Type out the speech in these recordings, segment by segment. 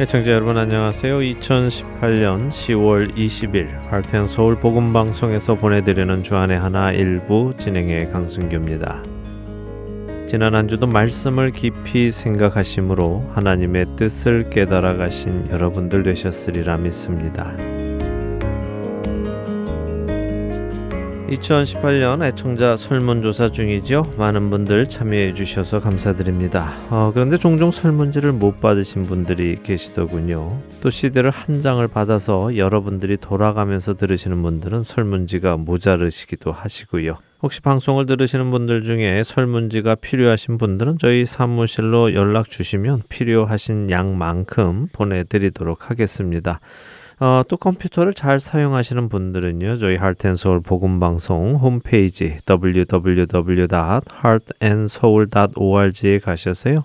애청자 여러분 안녕하세요. 2018년 10월 20일 할텐 서울 복음 방송에서 보내드리는 주안의 하나 일부 진행의 강승규입니다. 지난 한 주도 말씀을 깊이 생각하심으로 하나님의 뜻을 깨달아 가신 여러분들 되셨으리라 믿습니다. 2018년 애청자 설문조사 중이죠. 많은 분들 참여해 주셔서 감사드립니다. 어, 그런데 종종 설문지를 못 받으신 분들이 계시더군요. 또 CD를 한 장을 받아서 여러분들이 돌아가면서 들으시는 분들은 설문지가 모자르시기도 하시고요. 혹시 방송을 들으시는 분들 중에 설문지가 필요하신 분들은 저희 사무실로 연락 주시면 필요하신 양만큼 보내드리도록 하겠습니다. 어, 또 컴퓨터를 잘 사용하시는 분들은요. 저희 하트앤서울 복음방송 홈페이지 www.heartandsoul.org에 가셔서요.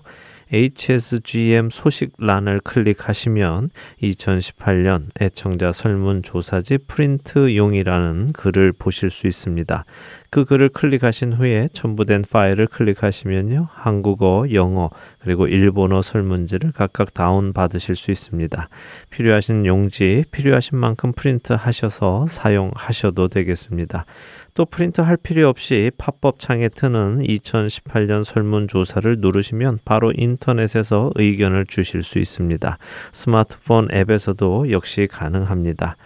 HSGM 소식란을 클릭하시면 2018년 애청자 설문조사지 프린트용이라는 글을 보실 수 있습니다. 그 글을 클릭하신 후에 첨부된 파일을 클릭하시면요. 한국어, 영어, 그리고 일본어 설문지를 각각 다운 받으실 수 있습니다. 필요하신 용지, 필요하신 만큼 프린트 하셔서 사용하셔도 되겠습니다. 또 프린트 할 필요 없이 팝업 창에 뜨는 2018년 설문조사를 누르시면 바로 인터넷에서 의견을 주실 수 있습니다. 스마트폰 앱에서도 역시 가능합니다.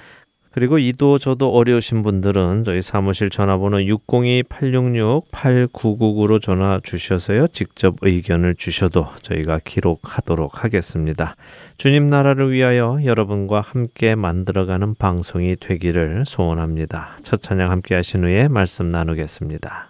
그리고 이도 저도 어려우신 분들은 저희 사무실 전화번호 602-866-8999로 전화 주셔서요. 직접 의견을 주셔도 저희가 기록하도록 하겠습니다. 주님 나라를 위하여 여러분과 함께 만들어가는 방송이 되기를 소원합니다. 첫 찬양 함께 하신 후에 말씀 나누겠습니다.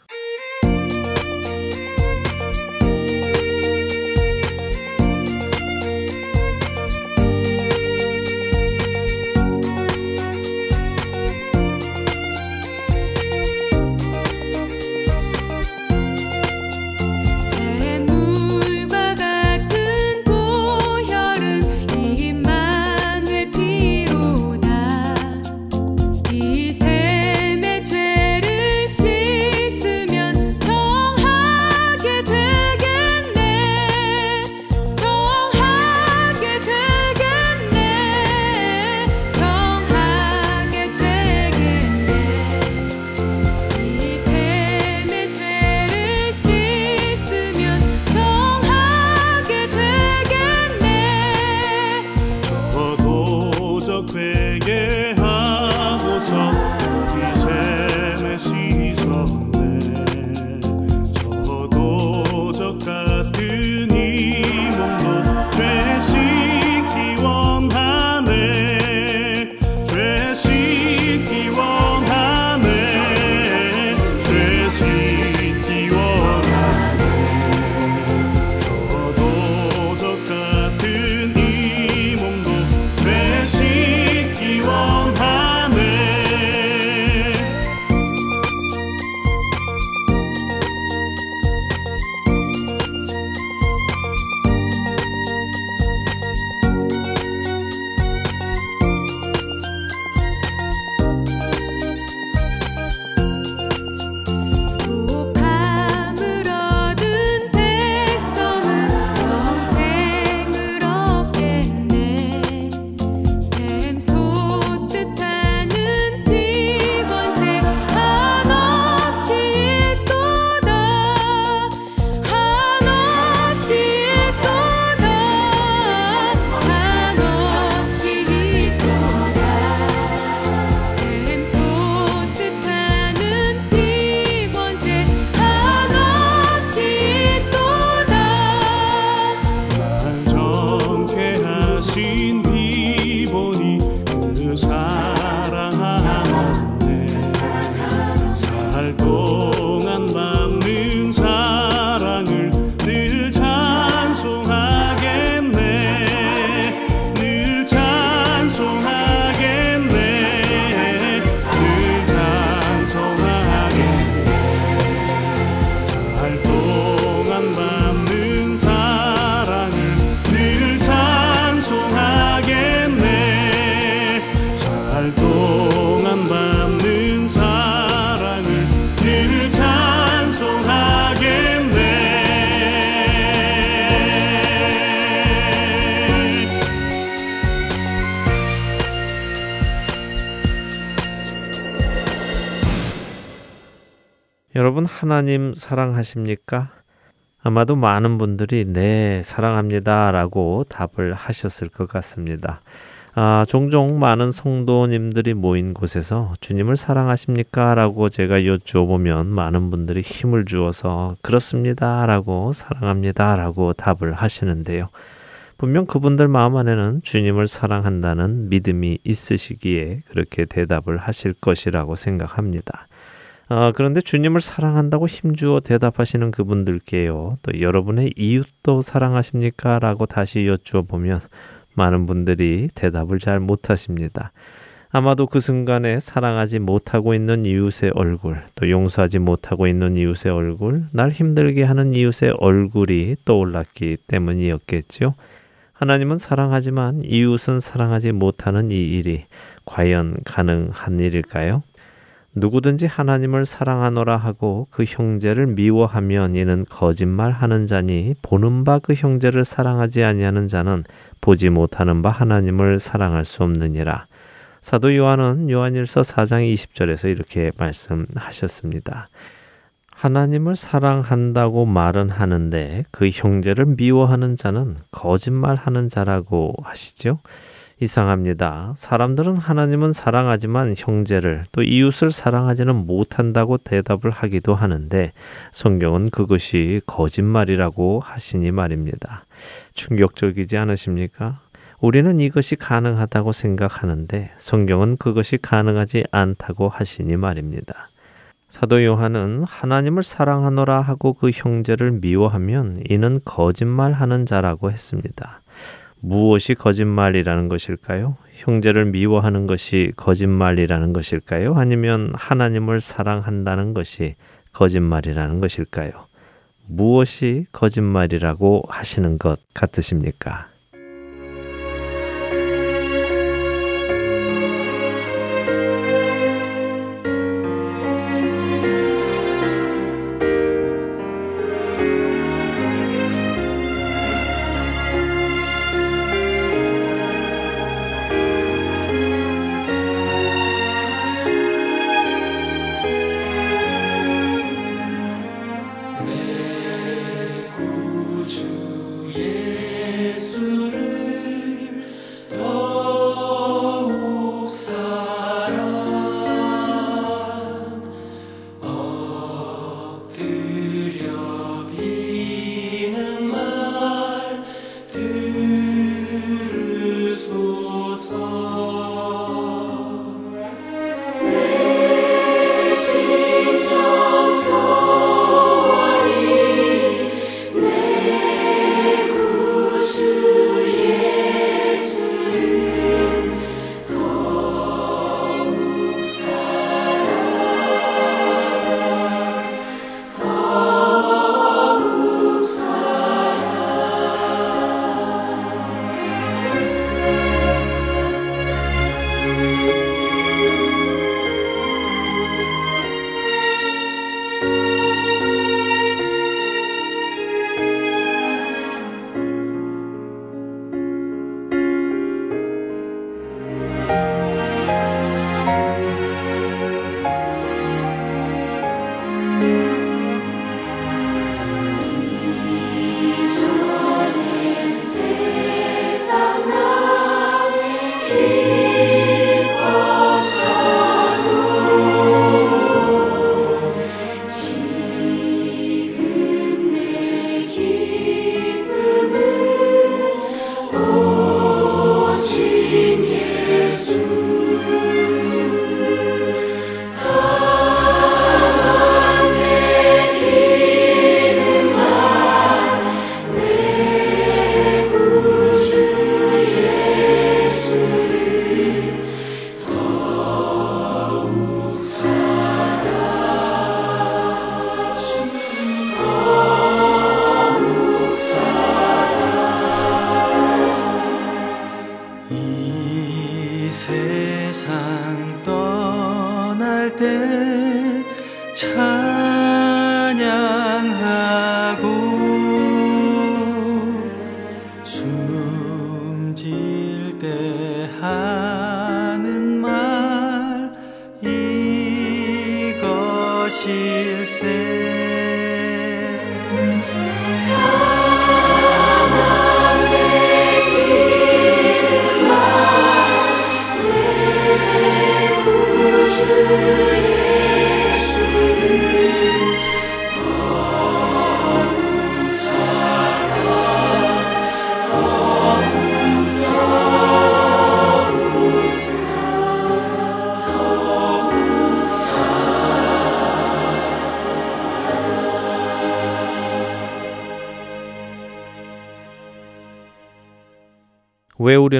하나님 사랑하십니까? 아마도 많은 분들이 네, 사랑합니다 라고 답을 하셨을 것 같습니다. 아, 종종 많은 성도님들이 모인 곳에서 주님을 사랑하십니까? 라고 제가 여쭈어 보면 많은 분들이 힘을 주어서 그렇습니다. 라고 사랑합니다. 라고 답을 하시는데요. 분명 그분들 마음 안에는 주님을 사랑한다는 믿음이 있으시기에 그렇게 대답을 하실 것이라고 생각합니다. 어, 그런데 주님을 사랑한다고 힘주어 대답하시는 그분들께요. 또 여러분의 이웃도 사랑하십니까? 라고 다시 여쭈어 보면 많은 분들이 대답을 잘 못하십니다. 아마도 그 순간에 사랑하지 못하고 있는 이웃의 얼굴, 또 용서하지 못하고 있는 이웃의 얼굴, 날 힘들게 하는 이웃의 얼굴이 떠올랐기 때문이었겠지요. 하나님은 사랑하지만 이웃은 사랑하지 못하는 이 일이 과연 가능한 일일까요? 누구든지 하나님을 사랑하노라 하고 그 형제를 미워하면 이는 거짓말하는 자니 보는 바 그 형제를 사랑하지 아니하는 자는 보지 못하는 바 하나님을 사랑할 수 없느니라. 사도 요한은 요한일서 4장 20절에서 이렇게 말씀하셨습니다. 하나님을 사랑한다고 말은 하는데 그 형제를 미워하는 자는 거짓말하는 자라고 하시죠. 이상합니다. 사람들은 하나님은 사랑하지만 형제를 또 이웃을 사랑하지는 못한다고 대답을 하기도 하는데 성경은 그것이 거짓말이라고 하시니 말입니다. 충격적이지 않으십니까? 우리는 이것이 가능하다고 생각하는데 성경은 그것이 가능하지 않다고 하시니 말입니다. 사도 요한은 하나님을 사랑하노라 하고 그 형제를 미워하면 이는 거짓말하는 자라고 했습니다. 무엇이 거짓말이라는 것일까요? 형제를 미워하는 것이 거짓말이라는 것일까요? 아니면 하나님을 사랑한다는 것이 거짓말이라는 것일까요? 무엇이 거짓말이라고 하시는 것 같으십니까?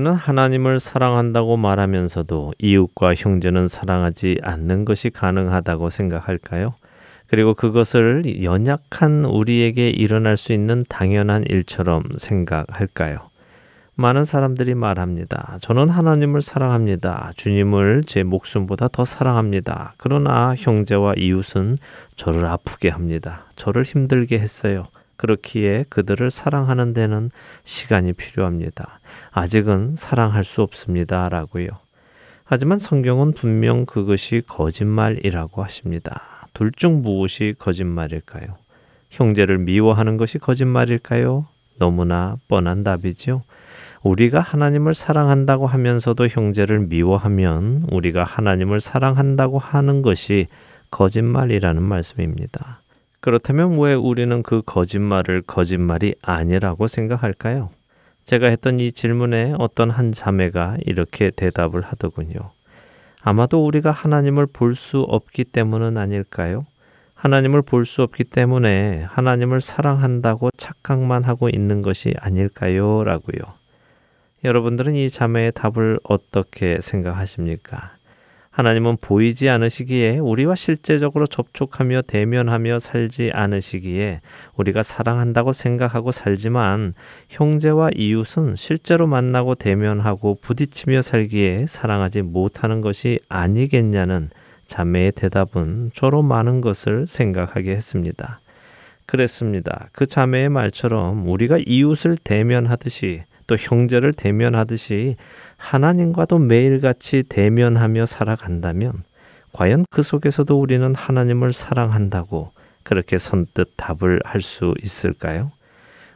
왜 우리는 하나님을 사랑한다고 말하면서도 이웃과 형제는 사랑하지 않는 것이 가능하다고 생각할까요? 그리고 그것을 연약한 우리에게 일어날 수 있는 당연한 일처럼 생각할까요? 많은 사람들이 말합니다. 저는 하나님을 사랑합니다. 주님을 제 목숨보다 더 사랑합니다. 그러나 형제와 이웃은 저를 아프게 합니다. 저를 힘들게 했어요. 그렇기에 그들을 사랑하는 데는 시간이 필요합니다. 아직은 사랑할 수 없습니다. 라고요. 하지만 성경은 분명 그것이 거짓말이라고 하십니다. 둘 중 무엇이 거짓말일까요? 형제를 미워하는 것이 거짓말일까요? 너무나 뻔한 답이죠. 우리가 하나님을 사랑한다고 하면서도 형제를 미워하면 우리가 하나님을 사랑한다고 하는 것이 거짓말이라는 말씀입니다. 그렇다면 왜 우리는 그 거짓말을 거짓말이 아니라고 생각할까요? 제가 했던 이 질문에 어떤 한 자매가 이렇게 대답을 하더군요. 아마도 우리가 하나님을 볼 수 없기 때문은 아닐까요? 하나님을 볼 수 없기 때문에 하나님을 사랑한다고 착각만 하고 있는 것이 아닐까요? 라고요. 여러분들은 이 자매의 답을 어떻게 생각하십니까? 하나님은 보이지 않으시기에 우리와 실제적으로 접촉하며 대면하며 살지 않으시기에 우리가 사랑한다고 생각하고 살지만 형제와 이웃은 실제로 만나고 대면하고 부딪히며 살기에 사랑하지 못하는 것이 아니겠냐는 자매의 대답은 저로 많은 것을 생각하게 했습니다. 그랬습니다. 그 자매의 말처럼 우리가 이웃을 대면하듯이 또 형제를 대면하듯이 하나님과도 매일같이 대면하며 살아간다면 과연 그 속에서도 우리는 하나님을 사랑한다고 그렇게 선뜻 답을 할 수 있을까요?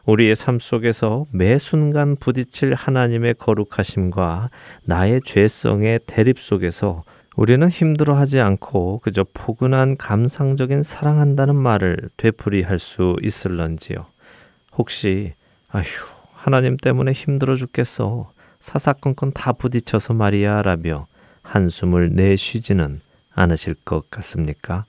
우리의 삶 속에서 매 순간 부딪힐 하나님의 거룩하심과 나의 죄성의 대립 속에서 우리는 힘들어하지 않고 그저 포근한 감상적인 사랑한다는 말을 되풀이할 수 있을런지요. 혹시 아휴 하나님 때문에 힘들어 죽겠어. 사사건건 다 부딪혀서 말이야 라며 한숨을 내쉬지는 않으실 것 같습니까?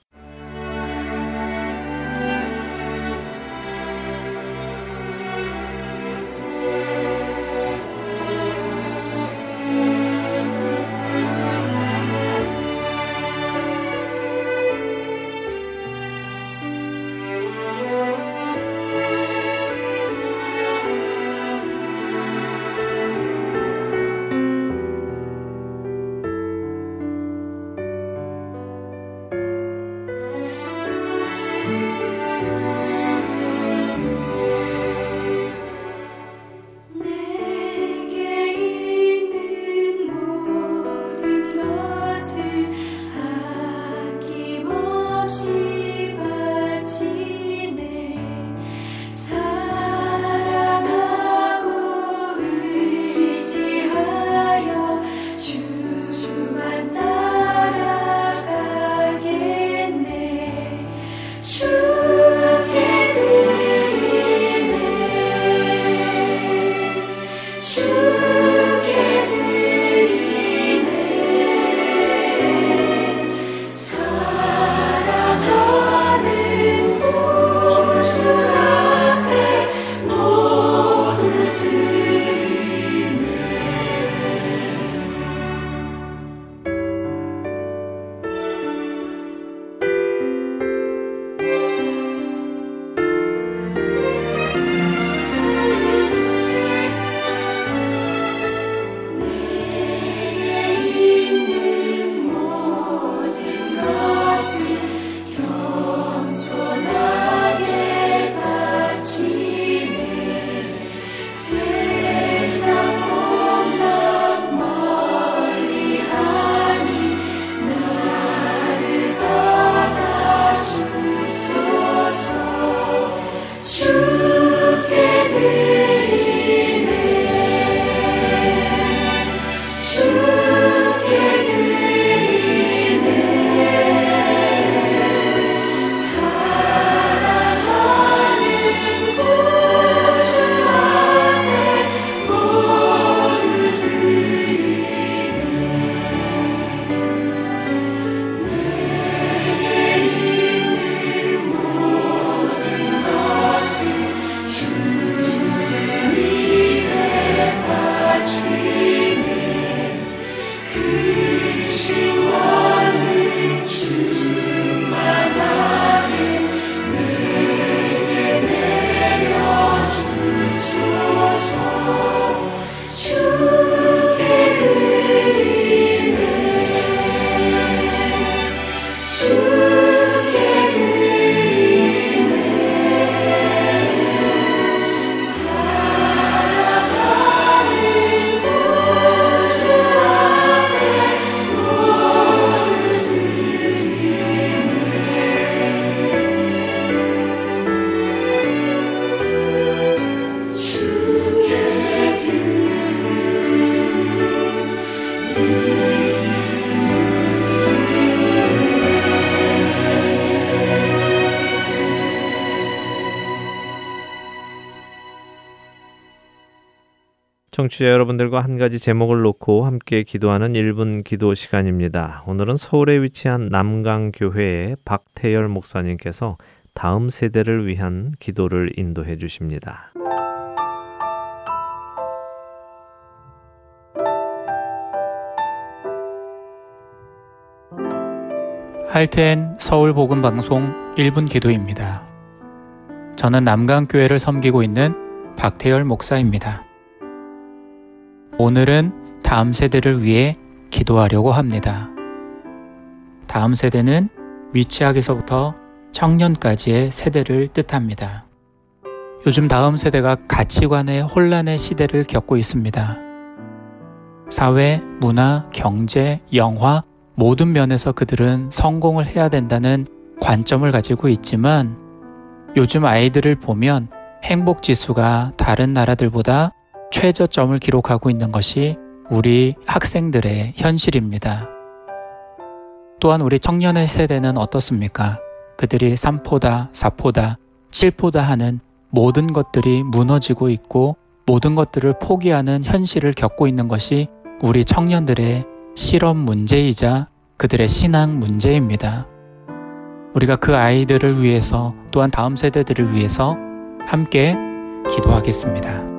청취자 여러분들과 한 가지 제목을 놓고 함께 기도하는 1분 기도 시간입니다. 오늘은 서울에 위치한 남강교회의 박태열 목사님께서 다음 세대를 위한 기도를 인도해 주십니다. 할텐 서울 복음 방송 1분 기도입니다. 저는 남강교회를 섬기고 있는 박태열 목사입니다. 오늘은 다음 세대를 위해 기도하려고 합니다. 다음 세대는 위치학에서부터 청년까지의 세대를 뜻합니다. 요즘 다음 세대가 가치관의 혼란의 시대를 겪고 있습니다. 사회, 문화, 경제, 영화, 모든 면에서 그들은 성공을 해야 된다는 관점을 가지고 있지만 요즘 아이들을 보면 행복 지수가 다른 나라들보다 최저점을 기록하고 있는 것이 우리 학생들의 현실입니다. 또한 우리 청년의 세대는 어떻습니까? 그들이 3포다, 4포다, 7포다 하는 모든 것들이 무너지고 있고 모든 것들을 포기하는 현실을 겪고 있는 것이 우리 청년들의 실험 문제이자 그들의 신앙 문제입니다. 우리가 그 아이들을 위해서 또한 다음 세대들을 위해서 함께 기도하겠습니다.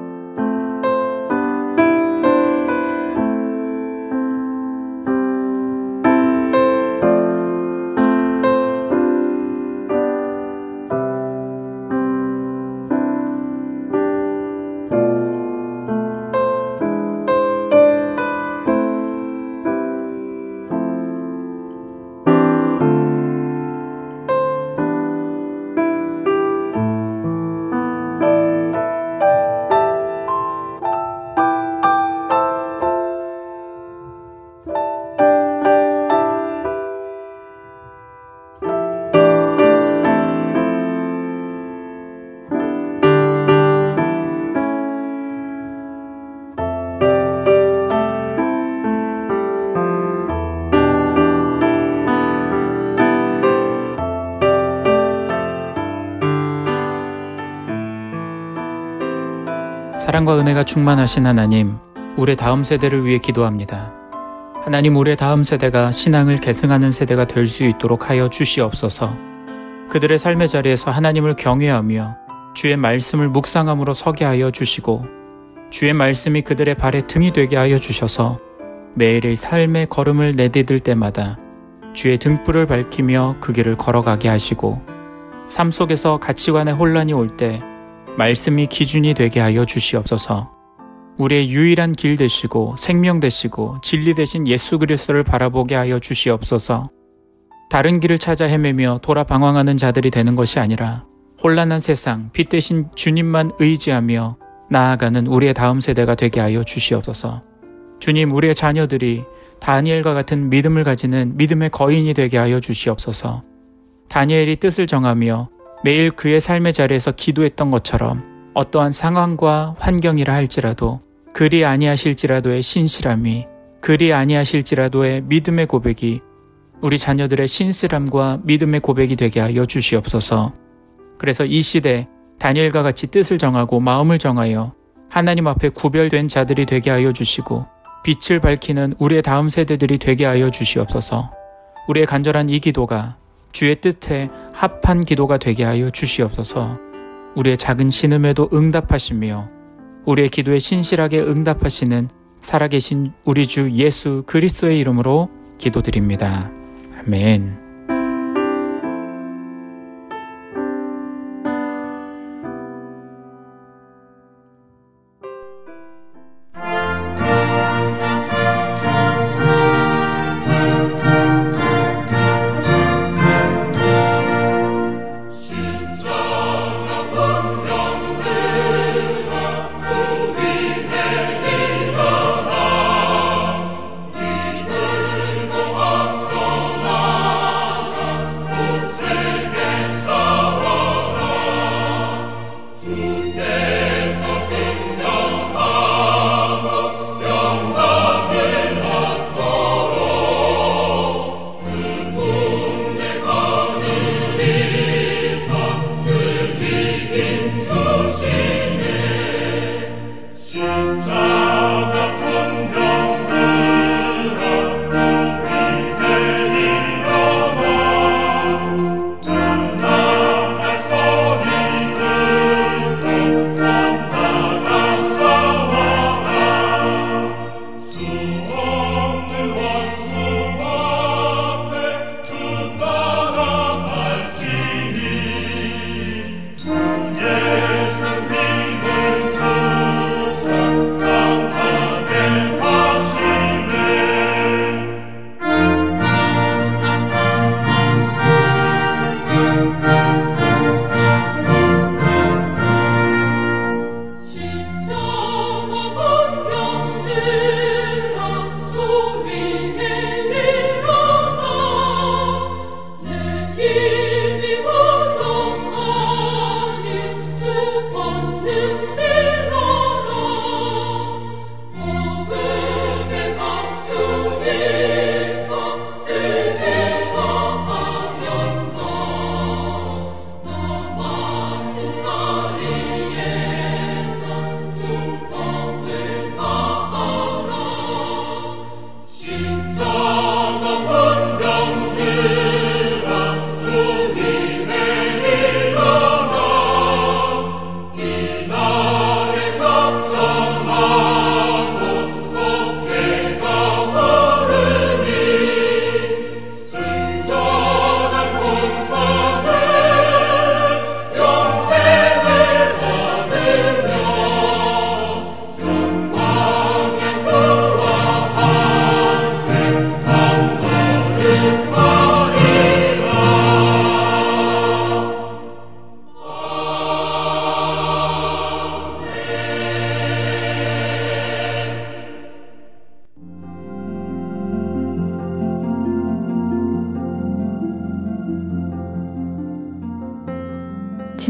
사랑과 은혜가 충만하신 하나님, 우리 다음 세대를 위해 기도합니다. 하나님, 우리 다음 세대가 신앙을 계승하는 세대가 될 수 있도록 하여 주시옵소서. 그들의 삶의 자리에서 하나님을 경외하며 주의 말씀을 묵상함으로 서게 하여 주시고 주의 말씀이 그들의 발에 등이 되게 하여 주셔서 매일의 삶의 걸음을 내디딜 때마다 주의 등불을 밝히며 그 길을 걸어가게 하시고 삶 속에서 가치관의 혼란이 올때 말씀이 기준이 되게 하여 주시옵소서. 우리의 유일한 길 되시고 생명 되시고 진리 되신 예수 그리스도를 바라보게 하여 주시옵소서. 다른 길을 찾아 헤매며 돌아 방황하는 자들이 되는 것이 아니라 혼란한 세상 빛 대신 주님만 의지하며 나아가는 우리의 다음 세대가 되게 하여 주시옵소서. 주님, 우리의 자녀들이 다니엘과 같은 믿음을 가지는 믿음의 거인이 되게 하여 주시옵소서. 다니엘이 뜻을 정하며 매일 그의 삶의 자리에서 기도했던 것처럼 어떠한 상황과 환경이라 할지라도 그리 아니하실지라도의 신실함이 그리 아니하실지라도의 믿음의 고백이 우리 자녀들의 신실함과 믿음의 고백이 되게 하여 주시옵소서. 그래서 이 시대 다니엘과 같이 뜻을 정하고 마음을 정하여 하나님 앞에 구별된 자들이 되게 하여 주시고 빛을 밝히는 우리의 다음 세대들이 되게 하여 주시옵소서. 우리의 간절한 이 기도가 주의 뜻에 합한 기도가 되게 하여 주시옵소서. 우리의 작은 신음에도 응답하시며 우리의 기도에 신실하게 응답하시는 살아계신 우리 주 예수 그리스도의 이름으로 기도드립니다. 아멘.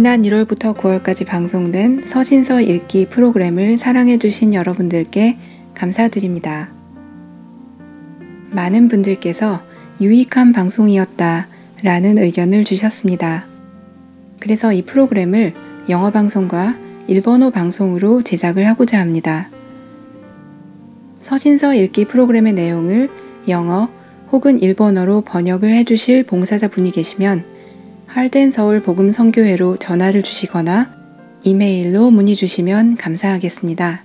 지난 1월부터 9월까지 방송된 서신서 읽기 프로그램을 사랑해주신 여러분들께 감사드립니다. 많은 분들께서 유익한 방송이었다 라는 의견을 주셨습니다. 그래서 이 프로그램을 영어 방송과 일본어 방송으로 제작을 하고자 합니다. 서신서 읽기 프로그램의 내용을 영어 혹은 일본어로 번역을 해주실 봉사자 분이 계시면 할덴 서울 복음 선교회로 전화를 주시거나 이메일로 문의 주시면 감사하겠습니다.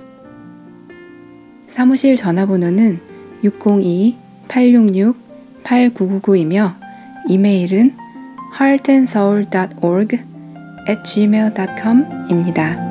사무실 전화번호는 602-866-8999이며 이메일은 heartandsoul.org at gmail.com입니다.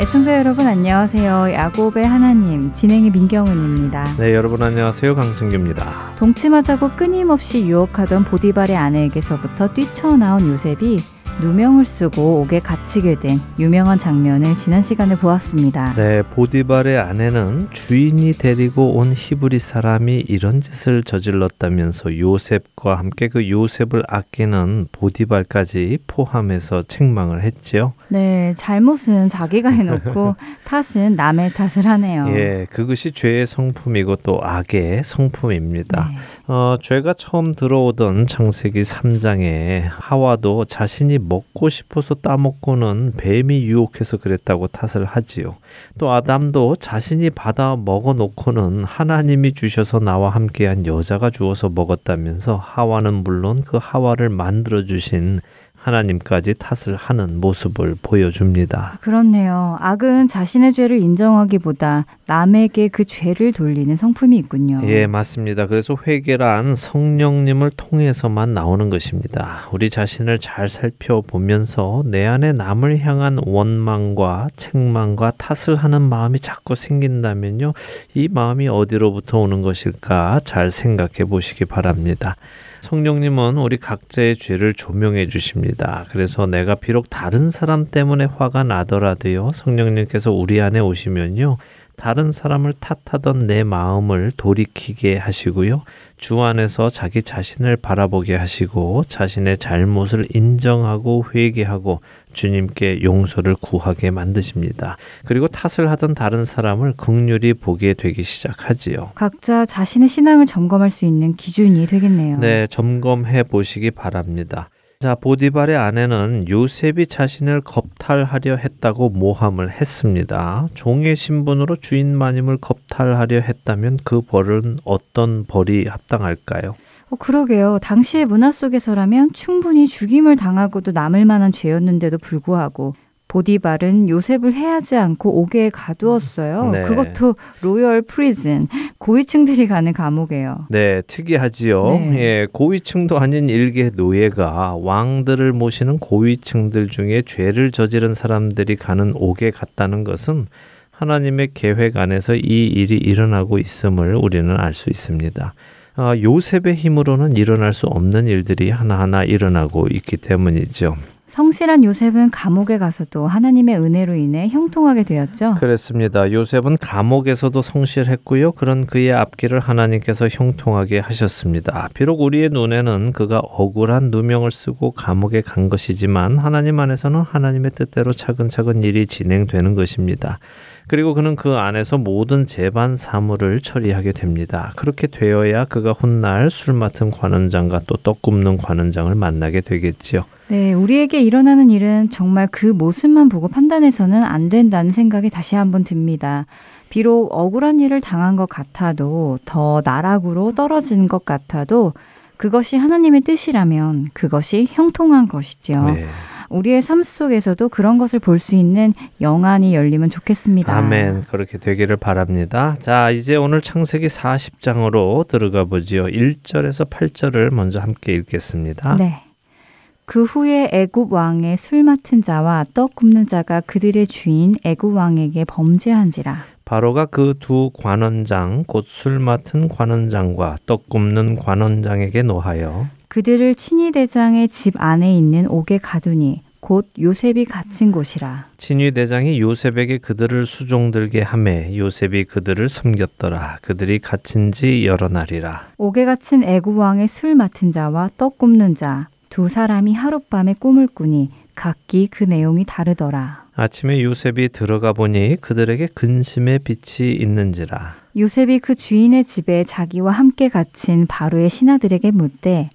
애청자 여러분 안녕하세요. 야곱의 하나님 진행의 민경은입니다. 네, 여러분 안녕하세요. 강승규입니다. 동침하자고 끊임없이 유혹하던 보디발의 아내에게서부터 뛰쳐나온 요셉이 누명을 쓰고 옥에 갇히게 된 유명한 장면을 지난 시간에 보았습니다. 네, 보디발의 아내는 주인이 데리고 온 히브리 사람이 이런 짓을 저질렀다면서 요셉과 함께 그 요셉을 아끼는 보디발까지 포함해서 책망을 했지요. 네, 잘못은 자기가 해놓고 탓은 남의 탓을 하네요. 예, 그것이 죄의 성품이고 또 악의 성품입니다. 네. 어, 죄가 처음 들어오던 창세기 3장에 하와도 자신이 먹고 싶어서 따먹고는 뱀이 유혹해서 그랬다고 탓을 하지요. 또 아담도 자신이 받아 먹어놓고는 하나님이 주셔서 나와 함께한 여자가 주어서 먹었다면서 하와는 물론 그 하와를 만들어 주신 하나님까지 탓을 하는 모습을 보여줍니다. 그렇네요. 악은 자신의 죄를 인정하기보다 남에게 그 죄를 돌리는 성품이 있군요. 예, 맞습니다. 그래서 회개란 성령님을 통해서만 나오는 것입니다. 우리 자신을 잘 살펴보면서 내 안에 남을 향한 원망과 책망과 탓을 하는 마음이 자꾸 생긴다면요. 이 마음이 어디로부터 오는 것일까 잘 생각해 보시기 바랍니다. 성령님은 우리 각자의 죄를 조명해 주십니다. 그래서 내가 비록 다른 사람 때문에 화가 나더라도요, 성령님께서 우리 안에 오시면요, 다른 사람을 탓하던 내 마음을 돌이키게 하시고요. 주 안에서 자기 자신을 바라보게 하시고 자신의 잘못을 인정하고 회개하고 주님께 용서를 구하게 만드십니다. 그리고 탓을 하던 다른 사람을 극률이 보게 되기 시작하지요. 각자 자신의 신앙을 점검할 수 있는 기준이 되겠네요. 네, 점검해 보시기 바랍니다. 자, 보디발의 아내는 요셉이 자신을 겁탈하려 했다고 모함을 했습니다. 종의 신분으로 주인 마님을 겁탈하려 했다면 그 벌은 어떤 벌이 합당할까요? 어, 그러게요. 당시의 문화 속에서라면 충분히 죽임을 당하고도 남을 만한 죄였는데도 불구하고 보디발은 요셉을 해하지 않고 옥에 가두었어요. 네. 그것도 royal prison 고위층들이 가는 감옥이에요. 네, 특이하지요. 네. 예, 고위층도 아닌 일개 노예가 왕들을 모시는 고위층들 중에 죄를 저지른 사람들이 가는 옥에 갔다는 것은 하나님의 계획 안에서 이 일이 일어나고 있음을 우리는 알 수 있습니다. 어, 요셉의 힘으로는 일어날 수 없는 일들이 하나하나 일어나고 있기 때문이죠. 성실한 요셉은 감옥에 가서도 하나님의 은혜로 인해 형통하게 되었죠. 그렇습니다. 요셉은 감옥에서도 성실했고요. 그런 그의 앞길을 하나님께서 형통하게 하셨습니다. 비록 우리의 눈에는 그가 억울한 누명을 쓰고 감옥에 간 것이지만 하나님 안에서는 하나님의 뜻대로 차근차근 일이 진행되는 것입니다. 그리고 그는 그 안에서 모든 재반 사물을 처리하게 됩니다. 그렇게 되어야 그가 훗날 술 맡은 관원장과 또 떡 굽는 관원장을 만나게 되겠지요. 네, 우리에게 일어나는 일은 정말 그 모습만 보고 판단해서는 안 된다는 생각이 다시 한번 듭니다. 비록 억울한 일을 당한 것 같아도 더 나락으로 떨어진 것 같아도 그것이 하나님의 뜻이라면 그것이 형통한 것이지요. 네. 우리의 삶 속에서도 그런 것을 볼 수 있는 영안이 열리면 좋겠습니다. 아멘. 그렇게 되기를 바랍니다. 자, 이제 오늘 창세기 40장으로 들어가 보지요. 1절에서 8절을 먼저 함께 읽겠습니다. 네. 그 후에 애굽 왕의 술 맡은 자와 떡 굽는 자가 그들의 주인 애굽 왕에게 범죄한지라. 바로가 그 두 관원장 곧 술 맡은 관원장과 떡 굽는 관원장에게 노하여 그들을 친위 대장의 집 안에 있는 옥에 가두니 곧 요셉이 갇힌 곳이라. 친위 대장이 요셉에게 그들을 수종들게 하매 요셉이 그들을 섬겼더라. 그들이 갇힌 지 여러 날이라. 옥에 갇힌 애굽 왕의 술 맡은 자와 떡 굽는 자 두 사람이 하룻밤에 꿈을 꾸니 각기 그 내용이 다르더라. 아침에 요셉이 들어가 보니 그들에게 근심의 빛이 있는지라. 요셉이 그 주인의 집에 자기와 함께 갇힌 바로의 신하들에게 묻되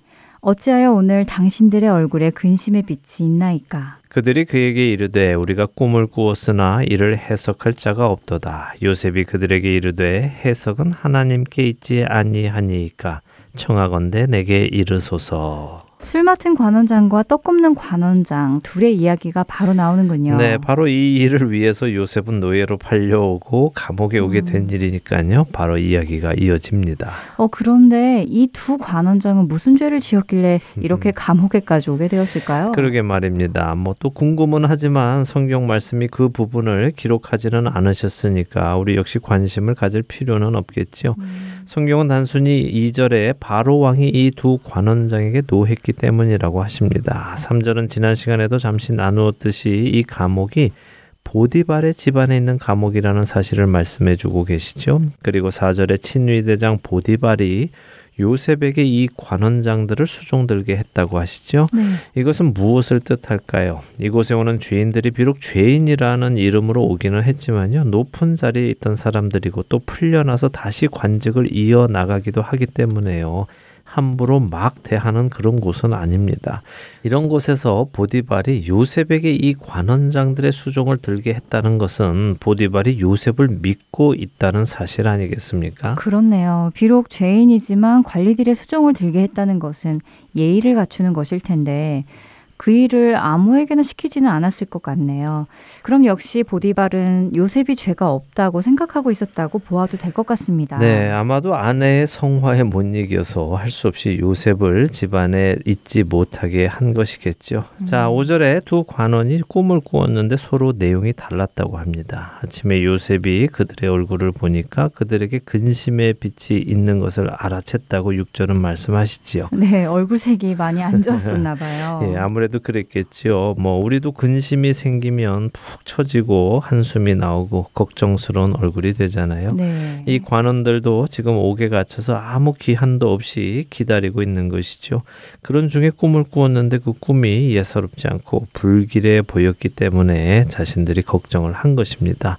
어찌하여 오늘 당신들의 얼굴에 근심의 빛이 있나이까? 그들이 그에게 이르되 우리가 꿈을 꾸었으나 이를 해석할 자가 없도다. 요셉이 그들에게 이르되 해석은 하나님께 있지 아니하니이까 청하건대 내게 이르소서. 술 맡은 관원장과 떡 굽는 관원장 둘의 이야기가 바로 나오는군요. 네, 바로 이 일을 위해서 요셉은 노예로 팔려오고 감옥에 오게 된 음. 일이니까요. 바로 이야기가 이어집니다. 어 그런데 이 두 관원장은 무슨 죄를 지었길래 이렇게 감옥에까지 오게 되었을까요? 음. 그러게 말입니다. 뭐 또 궁금은 하지만 성경 말씀이 그 부분을 기록하지는 않으셨으니까 우리 역시 관심을 가질 필요는 없겠죠. 음. 성경은 단순히 2절에 바로 왕이 이 두 관원장에게 노했기 때문이라고 하십니다. 3절은 지난 시간에도 잠시 나누었듯이 이 감옥이 보디발의 집안에 있는 감옥이라는 사실을 말씀해 주고 계시죠. 그리고 4절에 친위대장 보디발이 요셉에게 이 관원장들을 수종들게 했다고 하시죠. 네. 이것은 무엇을 뜻할까요? 이곳에 오는 죄인들이 비록 죄인이라는 이름으로 오기는 했지만요. 높은 자리에 있던 사람들이고 또 풀려나서 다시 관직을 이어나가기도 하기 때문에요. 함부로 막 대하는 그런 곳은 아닙니다. 이런 곳에서 보디발이 요셉에게 이 관원장들의 수종을 들게 했다는 것은 보디발이 요셉을 믿고 있다는 사실 아니겠습니까? 그렇네요. 비록 죄인이지만 관리들의 수종을 들게 했다는 것은 예의를 갖추는 것일 텐데 그 일을 아무에게나 시키지는 않았을 것 같네요. 그럼 역시 보디발은 요셉이 죄가 없다고 생각하고 있었다고 보아도 될 것 같습니다. 네, 아마도 아내의 성화에 못 이겨서 할 수 없이 요셉을 집안에 잊지 못하게 한 것이겠죠. 자, 5절에 두 관원이 꿈을 꾸었는데 서로 내용이 달랐다고 합니다. 아침에 요셉이 그들의 얼굴을 보니까 그들에게 근심의 빛이 있는 것을 알아챘다고 6절은 말씀하시지요. 네, 얼굴색이 많이 안 좋았었나 봐요. 예, 아무래도 그랬겠지요. 뭐 우리도 근심이 생기면 푹 처지고 한숨이 나오고 걱정스러운 얼굴이 되잖아요. 네. 이 관원들도 지금 옥에 갇혀서 아무 기한도 없이 기다리고 있는 것이죠. 그런 중에 꿈을 꾸었는데 그 꿈이 예사롭지 않고 불길해 보였기 때문에 자신들이 걱정을 한 것입니다.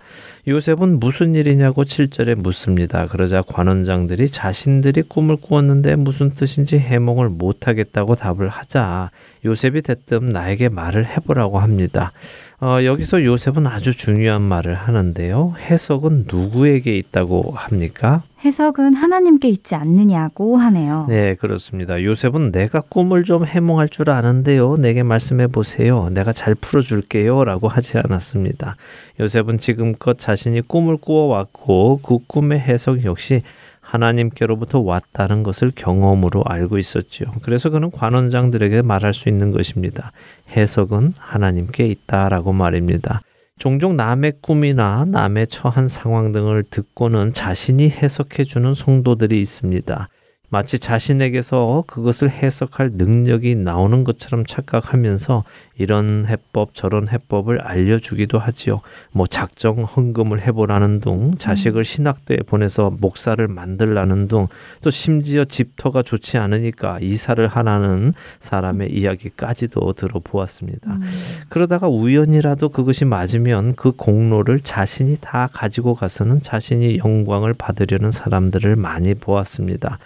요셉은 무슨 일이냐고 7절에 묻습니다. 그러자 관원장들이 자신들이 꿈을 꾸었는데 무슨 뜻인지 해몽을 못하겠다고 답을 하자 요셉이 대뜸 나에게 말을 해보라고 합니다. 어, 여기서 요셉은 아주 중요한 말을 하는데요. 해석은 누구에게 있다고 합니까? 해석은 하나님께 있지 않느냐고 하네요. 네, 그렇습니다. 요셉은 내가 꿈을 좀 해몽할 줄 아는데요. 내게 말씀해 보세요. 내가 잘 풀어줄게요. 라고 하지 않았습니다. 요셉은 지금껏 자신이 꿈을 꾸어왔고 그 꿈의 해석 역시 하나님께로부터 왔다는 것을 경험으로 알고 있었지요. 그래서 그는 관원장들에게 말할 수 있는 것입니다. 해석은 하나님께 있다라고 말입니다. 종종 남의 꿈이나 남의 처한 상황 등을 듣고는 자신이 해석해 주는 성도들이 있습니다. 마치 자신에게서 그것을 해석할 능력이 나오는 것처럼 착각하면서 이런 해법 저런 해법을 알려주기도 하지요. 뭐 작정 헌금을 해보라는 둥, 자식을 신학대에 보내서 목사를 만들라는 둥, 또 심지어 집터가 좋지 않으니까 이사를 하라는 사람의 이야기까지도 들어보았습니다. 음. 그러다가 우연이라도 그것이 맞으면 그 공로를 자신이 다 가지고 가서는 자신이 영광을 받으려는 사람들을 많이 보았습니다.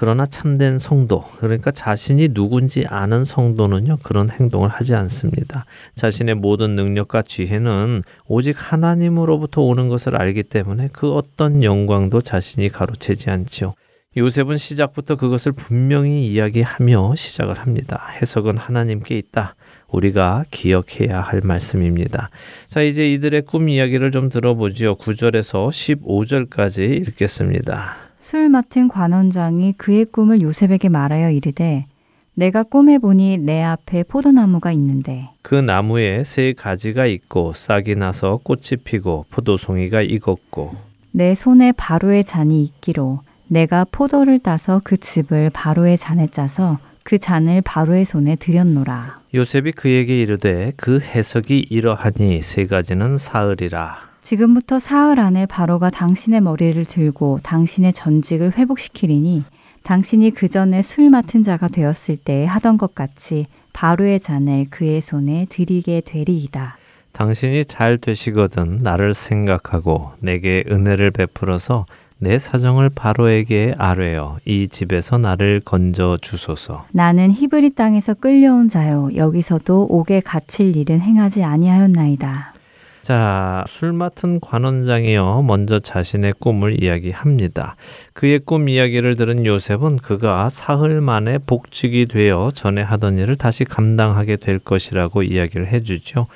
그러나 참된 성도, 그러니까 자신이 누군지 아는 성도는요, 그런 행동을 하지 않습니다. 자신의 모든 능력과 지혜는 오직 하나님으로부터 오는 것을 알기 때문에 그 어떤 영광도 자신이 가로채지 않지요. 요셉은 시작부터 그것을 분명히 이야기하며 시작을 합니다. 해석은 하나님께 있다. 우리가 기억해야 할 말씀입니다. 자, 이제 이들의 꿈 이야기를 좀 들어보지요. 9절에서 15절까지 읽겠습니다. 술 맡은 관원장이 그의 꿈을 요셉에게 말하여 이르되 내가 꿈에 보니 내 앞에 포도나무가 있는데 그 나무에 세 가지가 있고 싹이 나서 꽃이 피고 포도송이가 익었고 내 손에 바로의 잔이 있기로 내가 포도를 따서 그 즙을 바로의 잔에 짜서 그 잔을 바로의 손에 들였노라. 요셉이 그에게 이르되 그 해석이 이러하니 세 가지는 사흘이라. 지금부터 사흘 안에 바로가 당신의 머리를 들고 당신의 전직을 회복시키리니 당신이 그 전에 술 맡은 자가 되었을 때 하던 것 같이 바로의 잔을 그의 손에 드리게 되리이다. 당신이 잘 되시거든 나를 생각하고 내게 은혜를 베풀어서 내 사정을 바로에게 아뢰어 이 집에서 나를 건져 주소서. 나는 히브리 땅에서 끌려온 자요 여기서도 옥에 갇힐 일은 행하지 아니하였나이다. 자, 술 맡은 관원장이요. 먼저 자신의 꿈을 이야기합니다. 그의 꿈 이야기를 들은 요셉은 그가 사흘 만에 복직이 되어 전에 하던 일을 다시 감당하게 될 것이라고 이야기를 해주죠.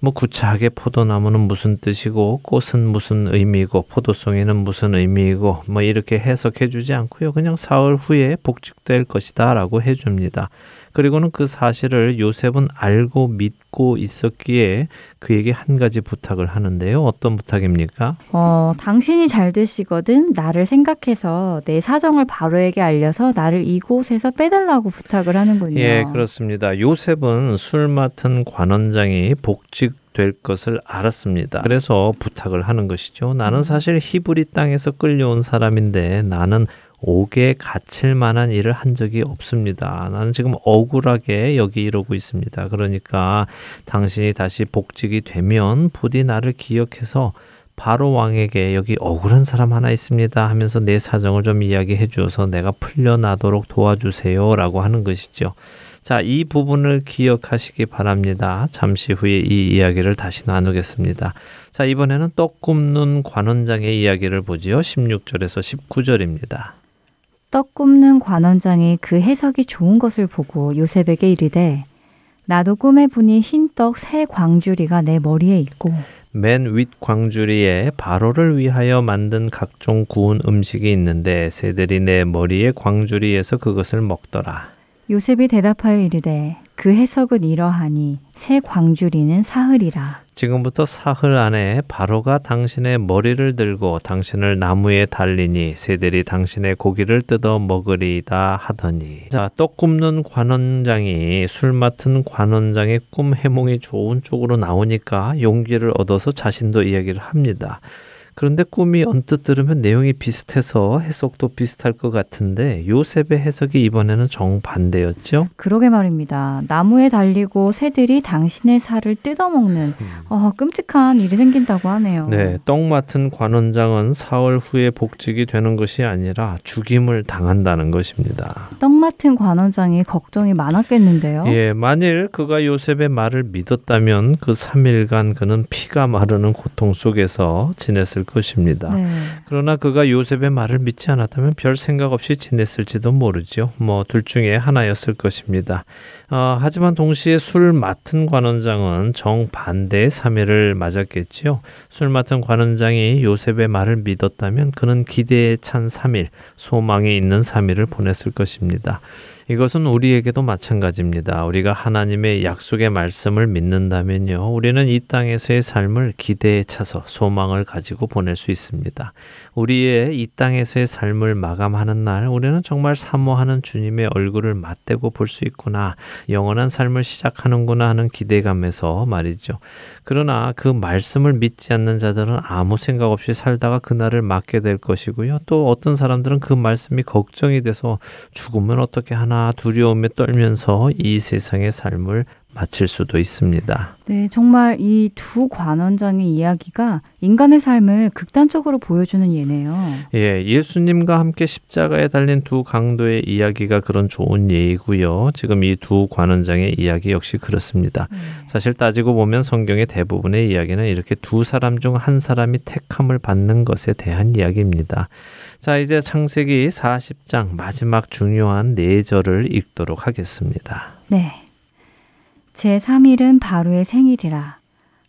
뭐 구차하게 포도나무는 무슨 뜻이고 꽃은 무슨 의미고 포도송이는 무슨 의미이고 뭐 이렇게 해석해 주지 않고요. 그냥 사흘 후에 복직될 것이다라고 해줍니다. 그리고는 그 사실을 요셉은 알고 믿고 있었기에 그에게 한 가지 부탁을 하는데요. 어떤 부탁입니까? 어, 당신이 잘 되시거든 나를 생각해서 내 사정을 바로에게 알려서 나를 이곳에서 빼달라고 부탁을 하는군요. 예, 그렇습니다. 요셉은 술 맡은 관원장이 복직 될 것을 알았습니다. 그래서 부탁을 하는 것이죠. 나는 사실 히브리 땅에서 끌려온 사람인데 나는 옥에 갇힐 만한 일을 한 적이 없습니다. 나는 지금 억울하게 여기 이러고 있습니다. 그러니까 당신이 다시 복직이 되면 부디 나를 기억해서 바로 왕에게 여기 억울한 사람 하나 있습니다 하면서 내 사정을 좀 이야기해 주어서 내가 풀려나도록 도와주세요 라고 하는 것이죠. 자, 이 부분을 기억하시기 바랍니다. 잠시 후에 이 이야기를 다시 나누겠습니다. 자, 이번에는 떡 굽는 관원장의 이야기를 보지요. 16절에서 19절입니다. 떡 굽는 관원장이 그 해석이 좋은 것을 보고 요셉에게 이르되 나도 꿈에 보니 흰 떡 새 광주리가 내 머리에 있고 맨 윗 광주리에 바로를 위하여 만든 각종 구운 음식이 있는데 새들이 내 머리에 광주리에서 그것을 먹더라. 요셉이 대답하여 이르되 그 해석은 이러하니 새 광주리는 사흘이라. 지금부터 사흘 안에 바로가 당신의 머리를 들고 당신을 나무에 달리니 새들이 당신의 고기를 뜯어 먹으리다 하더니 자, 떡 굽는 관원장이 술 맡은 관원장의 꿈 해몽이 좋은 쪽으로 나오니까 용기를 얻어서 자신도 이야기를 합니다. 그런데 꿈이 언뜻 들으면 내용이 비슷해서 해석도 비슷할 것 같은데 요셉의 해석이 이번에는 정반대였죠? 그러게 말입니다. 나무에 달리고 새들이 당신의 살을 뜯어먹는 음. 어, 끔찍한 일이 생긴다고 하네요. 네, 떡 맡은 관원장은 사흘 후에 복직이 되는 것이 아니라 죽임을 당한다는 것입니다. 떡 맡은 관원장이 걱정이 많았겠는데요. 예, 만일 그가 요셉의 말을 믿었다면 그 3일간 그는 피가 마르는 고통 속에서 지냈을 것입니다. 네. 그러나 그가 요셉의 말을 믿지 않았다면 별 생각 없이 지냈을지도 모르죠. 뭐둘 중에 하나였을 것입니다. 어, 하지만 동시에 술 맡은 관원장은 정반대의 3일을 맞았겠지요. 술 맡은 관원장이 요셉의 말을 믿었다면 그는 기대에 찬 3일, 소망이 있는 3일을 보냈을 것입니다. 이것은 우리에게도 마찬가지입니다. 우리가 하나님의 약속의 말씀을 믿는다면요. 우리는 이 땅에서의 삶을 기대에 차서 소망을 가지고 보낼 수 있습니다. 우리의 이 땅에서의 삶을 마감하는 날 우리는 정말 사모하는 주님의 얼굴을 맞대고 볼 수 있구나. 영원한 삶을 시작하는구나 하는 기대감에서 말이죠. 그러나 그 말씀을 믿지 않는 자들은 아무 생각 없이 살다가 그날을 맞게 될 것이고요. 또 어떤 사람들은 그 말씀이 걱정이 돼서 죽으면 어떻게 하나 두려움에 떨면서 이 세상의 삶을 마칠 수도 있습니다. 네, 정말 이 두 관원장의 이야기가 인간의 삶을 극단적으로 보여주는 예네요. 예, 예수님과 함께 십자가에 달린 두 강도의 이야기가 그런 좋은 예이고요. 지금 이 두 관원장의 이야기 역시 그렇습니다. 음. 사실 따지고 보면 성경의 대부분의 이야기는 이렇게 두 사람 중 한 사람이 택함을 받는 것에 대한 이야기입니다. 자, 이제 창세기 40장 마지막 중요한 네 절을 읽도록 하겠습니다. 네. 제3일은 바로의 생일이라.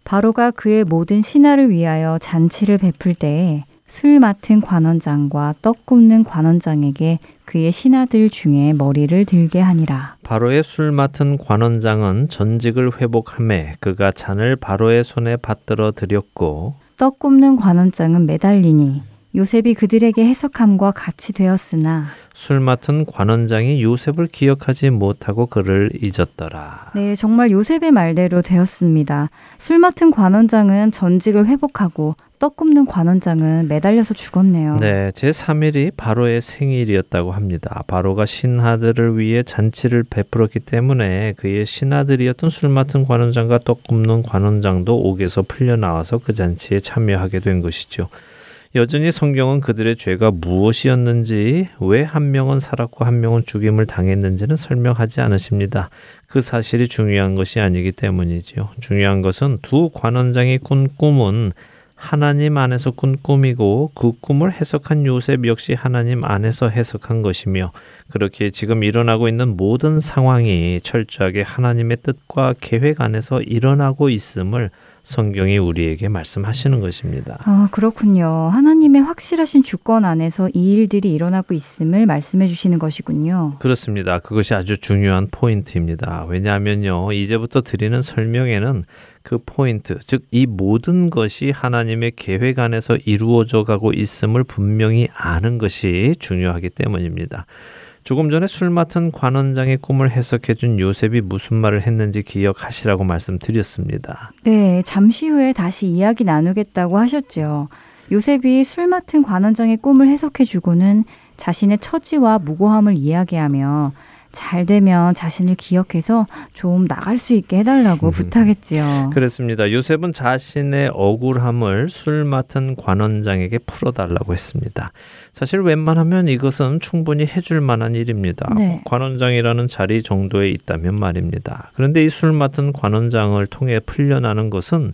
바로가 그의 모든 신하를 위하여 잔치를 베풀 때에 술 맡은 관원장과 떡 굽는 관원장에게 그의 신하들 중에 머리를 들게 하니라. 바로의 술 맡은 관원장은 전직을 회복함에 그가 잔을 바로의 손에 받들어 드렸고 떡 굽는 관원장은 매달리니 요셉이 그들에게 해석함과 같이 되었으나 술 맡은 관원장이 요셉을 기억하지 못하고 그를 잊었더라. 네, 정말 요셉의 말대로 되었습니다. 술 맡은 관원장은 전직을 회복하고 떡 굽는 관원장은 매달려서 죽었네요. 네, 제 3일이 바로의 생일이었다고 합니다. 바로가 신하들을 위해 잔치를 베풀었기 때문에 그의 신하들이었던 술 맡은 관원장과 떡 굽는 관원장도 옥에서 풀려 나와서 그 잔치에 참여하게 된 것이죠. 여전히 성경은 그들의 죄가 무엇이었는지, 왜 한 명은 살았고 한 명은 죽임을 당했는지는 설명하지 않으십니다. 그 사실이 중요한 것이 아니기 때문이지요. 중요한 것은 두 관원장이 꾼 꿈은 하나님 안에서 꾼 꿈이고 그 꿈을 해석한 요셉 역시 하나님 안에서 해석한 것이며 그렇게 지금 일어나고 있는 모든 상황이 철저하게 하나님의 뜻과 계획 안에서 일어나고 있음을 성경이 우리에게 말씀하시는 것입니다. 아, 그렇군요. 하나님의 확실하신 주권 안에서 이 일들이 일어나고 있음을 말씀해 주시는 것이군요. 그렇습니다. 그것이 아주 중요한 포인트입니다. 왜냐하면요. 이제부터 드리는 설명에는 그 포인트, 즉 이 모든 것이 하나님의 계획 안에서 이루어져 가고 있음을 분명히 아는 것이 중요하기 때문입니다. 조금 전에 술 맡은 관원장의 꿈을 해석해 준 요셉이 무슨 말을 했는지 기억하시라고 말씀드렸습니다. 네, 잠시 후에 다시 이야기 나누겠다고 하셨죠. 요셉이 술 맡은 관원장의 꿈을 해석해 주고는 자신의 처지와 무고함을 이야기하며 잘 되면 자신을 기억해서 좀 나갈 수 있게 해달라고 음. 부탁했지요. 그렇습니다. 요셉은 자신의 억울함을 술 맡은 관원장에게 풀어달라고 했습니다. 사실 웬만하면 이것은 충분히 해줄 만한 일입니다. 네. 관원장이라는 자리 정도에 있다면 말입니다. 그런데 이 술 맡은 관원장을 통해 풀려나는 것은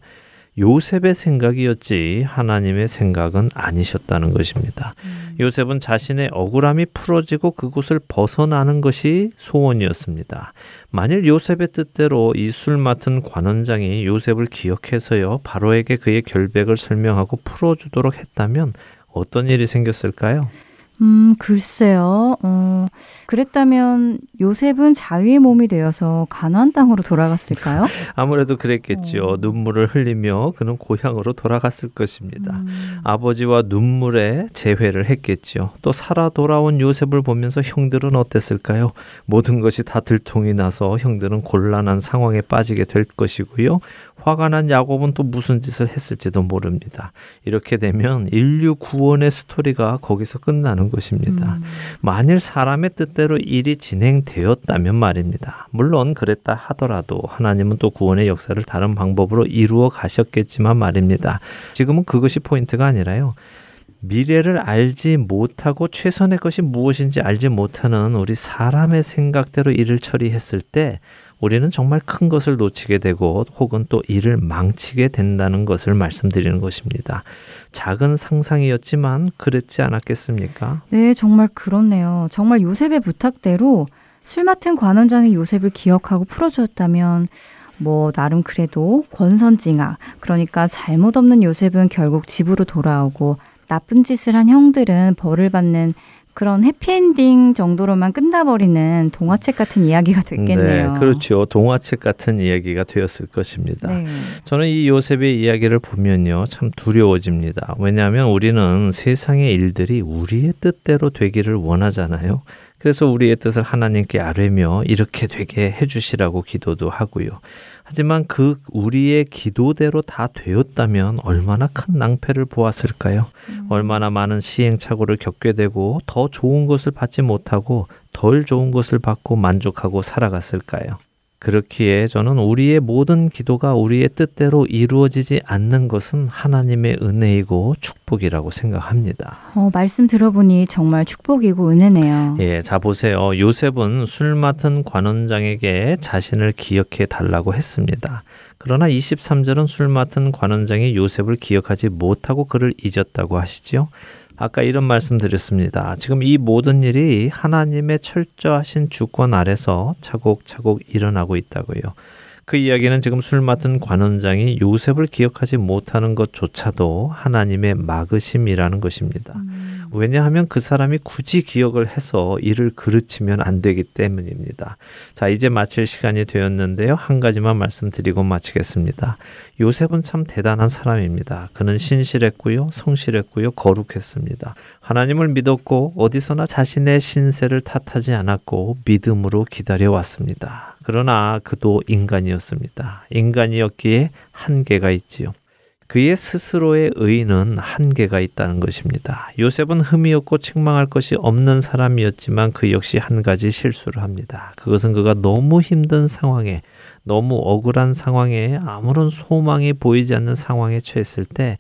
요셉의 생각이었지 하나님의 생각은 아니셨다는 것입니다. 음. 요셉은 자신의 억울함이 풀어지고 그곳을 벗어나는 것이 소원이었습니다. 만일 요셉의 뜻대로 이 술 맡은 관원장이 요셉을 기억해서요 바로에게 그의 결백을 설명하고 풀어주도록 했다면 어떤 일이 생겼을까요? 음, 글쎄요. 어, 그랬다면 요셉은 자위의 몸이 되어서 가나안 땅으로 돌아갔을까요? 아무래도 그랬겠죠. 어. 눈물을 흘리며 그는 고향으로 돌아갔을 것입니다. 음. 아버지와 눈물에 재회를 했겠죠. 또 살아 돌아온 요셉을 보면서 형들은 어땠을까요? 모든 것이 다 들통이 나서 형들은 곤란한 상황에 빠지게 될 것이고요. 화가 난 야곱은 또 무슨 짓을 했을지도 모릅니다. 이렇게 되면 인류 구원의 스토리가 거기서 끝나는 것입니다. 음. 만일 사람의 뜻대로 일이 진행되었다면 말입니다. 물론 그랬다 하더라도 하나님은 또 구원의 역사를 다른 방법으로 이루어 가셨겠지만 말입니다. 지금은 그것이 포인트가 아니라요. 미래를 알지 못하고 최선의 것이 무엇인지 알지 못하는 우리 사람의 생각대로 일을 처리했을 때 우리는 정말 큰 것을 놓치게 되고 혹은 또 일을 망치게 된다는 것을 말씀드리는 것입니다. 작은 상상이었지만 그랬지 않았겠습니까? 네, 정말 그렇네요. 정말 요셉의 부탁대로 술 맡은 관원장이 요셉을 기억하고 풀어주었다면 뭐 나름 그래도 권선징악 그러니까 잘못 없는 요셉은 결국 집으로 돌아오고 나쁜 짓을 한 형들은 벌을 받는 그런 해피엔딩 정도로만 끝나버리는 동화책 같은 이야기가 됐겠네요. 네, 그렇죠. 동화책 같은 이야기가 되었을 것입니다. 네. 저는 이 요셉의 이야기를 보면요, 참 두려워집니다. 왜냐하면 우리는 세상의 일들이 우리의 뜻대로 되기를 원하잖아요. 그래서 우리의 뜻을 하나님께 아뢰며 이렇게 되게 해주시라고 기도도 하고요. 하지만 그 우리의 기도대로 다 되었다면 얼마나 큰 낭패를 보았을까요? 음. 얼마나 많은 시행착오를 겪게 되고 더 좋은 것을 받지 못하고 덜 좋은 것을 받고 만족하고 살아갔을까요? 그렇기에 저는 우리의 모든 기도가 우리의 뜻대로 이루어지지 않는 것은 하나님의 은혜이고 축복이라고 생각합니다. 어, 말씀 들어보니 정말 축복이고 은혜네요. 예, 자 보세요. 요셉은 술 맡은 관원장에게 자신을 기억해 달라고 했습니다. 그러나 23절은 술 맡은 관원장이 요셉을 기억하지 못하고 그를 잊었다고 하시죠. 아까 이런 말씀 드렸습니다. 지금 이 모든 일이 하나님의 철저하신 주권 아래서 차곡차곡 일어나고 있다고요. 그 이야기는 지금 술 맡은 관원장이 요셉을 기억하지 못하는 것조차도 하나님의 막으심이라는 것입니다. 음. 왜냐하면 그 사람이 굳이 기억을 해서 이를 그르치면 안 되기 때문입니다. 자, 이제 마칠 시간이 되었는데요. 한 가지만 말씀드리고 마치겠습니다. 요셉은 참 대단한 사람입니다. 그는 신실했고요, 성실했고요, 거룩했습니다. 하나님을 믿었고 어디서나 자신의 신세를 탓하지 않았고 믿음으로 기다려왔습니다. 그러나 그도 인간이었습니다. 인간이었기에 한계가 있지요. 그의 스스로의 의는 한계가 있다는 것입니다. 요셉은 흠이 없고 책망할 것이 없는 사람이었지만 그 역시 한 가지 실수를 합니다. 그것은 그가 너무 힘든 상황에, 너무 억울한 상황에 아무런 소망이 보이지 않는 상황에 처했을 때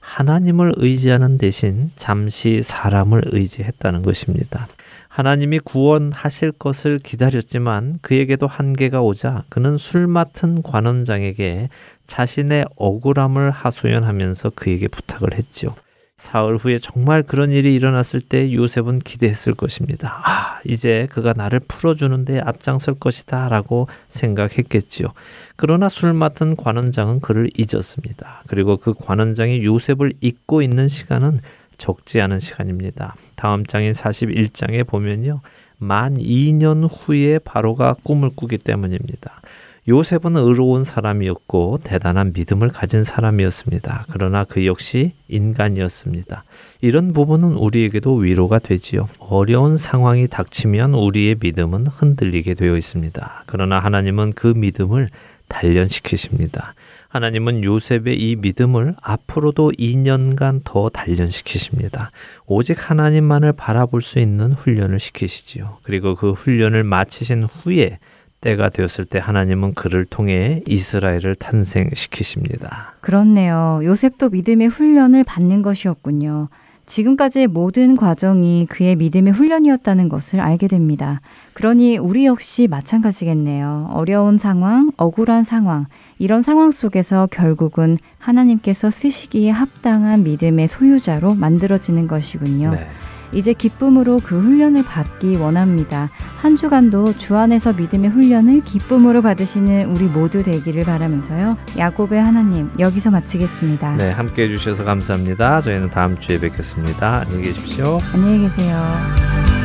하나님을 의지하는 대신 잠시 사람을 의지했다는 것입니다. 하나님이 구원하실 것을 기다렸지만 그에게도 한계가 오자 그는 술 맡은 관원장에게 자신의 억울함을 하소연하면서 그에게 부탁을 했죠. 사흘 후에 정말 그런 일이 일어났을 때 요셉은 기대했을 것입니다. 아, 이제 그가 나를 풀어주는데 앞장설 것이다 라고 생각했겠지요. 그러나 술 맡은 관원장은 그를 잊었습니다. 그리고 그 관원장이 요셉을 잊고 있는 시간은 적지 않은 시간입니다. 다음 장인 41장에 보면요. 만 2년 후에 바로가 꿈을 꾸기 때문입니다. 요셉은 의로운 사람이었고 대단한 믿음을 가진 사람이었습니다. 그러나 그 역시 인간이었습니다. 이런 부분은 우리에게도 위로가 되지요. 어려운 상황이 닥치면 우리의 믿음은 흔들리게 되어 있습니다. 그러나 하나님은 그 믿음을 단련시키십니다. 하나님은 요셉의 이 믿음을 앞으로도 2년간 더 단련시키십니다. 오직 하나님만을 바라볼 수 있는 훈련을 시키시지요. 그리고 그 훈련을 마치신 후에 때가 되었을 때 하나님은 그를 통해 이스라엘을 탄생시키십니다. 그렇네요. 요셉도 믿음의 훈련을 받는 것이었군요. 지금까지의 모든 과정이 그의 믿음의 훈련이었다는 것을 알게 됩니다. 그러니 우리 역시 마찬가지겠네요. 어려운 상황, 억울한 상황, 이런 상황 속에서 결국은 하나님께서 쓰시기에 합당한 믿음의 소유자로 만들어지는 것이군요. 네. 이제 기쁨으로 그 훈련을 받기 원합니다. 한 주간도 주 안에서 믿음의 훈련을 기쁨으로 받으시는 우리 모두 되기를 바라면서요. 야곱의 하나님 여기서 마치겠습니다. 네, 함께 해 주셔서 감사합니다. 저희는 다음 주에 뵙겠습니다. 안녕히 계십시오. 안녕히 계세요.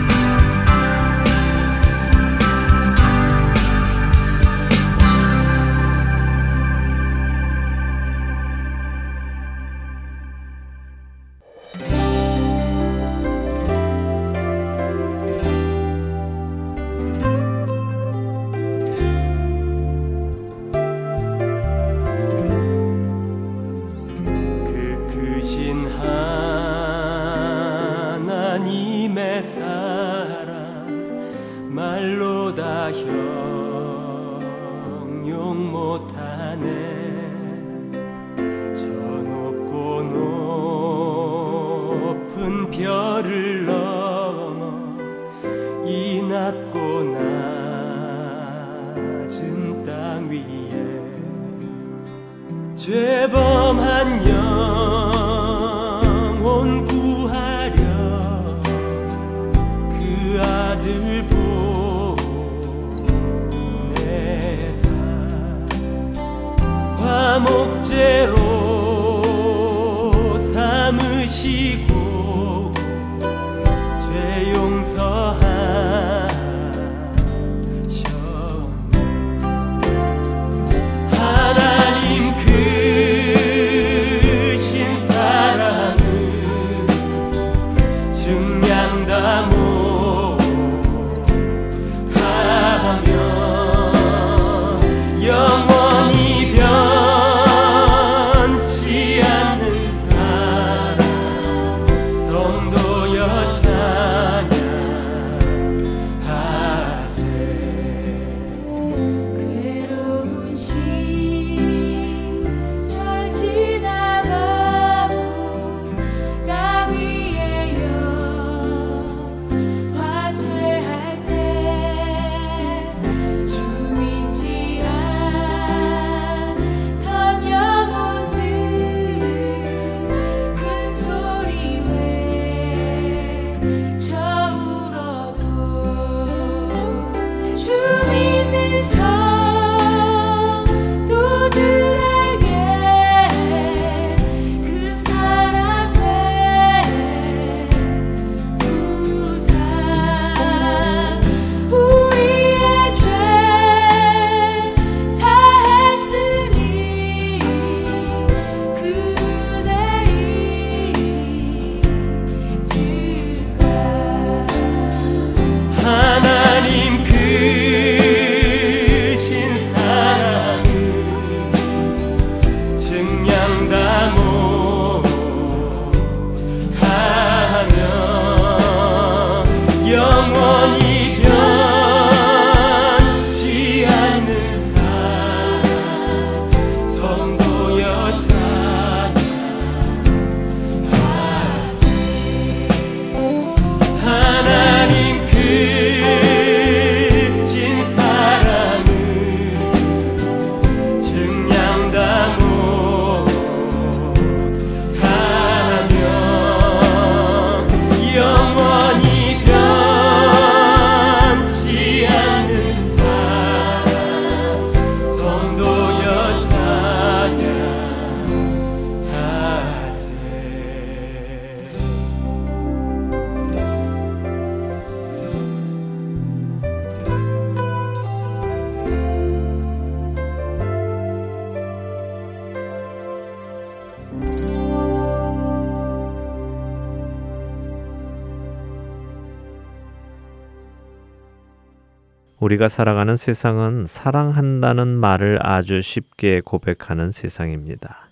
우리가 살아가는 세상은 사랑한다는 말을 아주 쉽게 고백하는 세상입니다.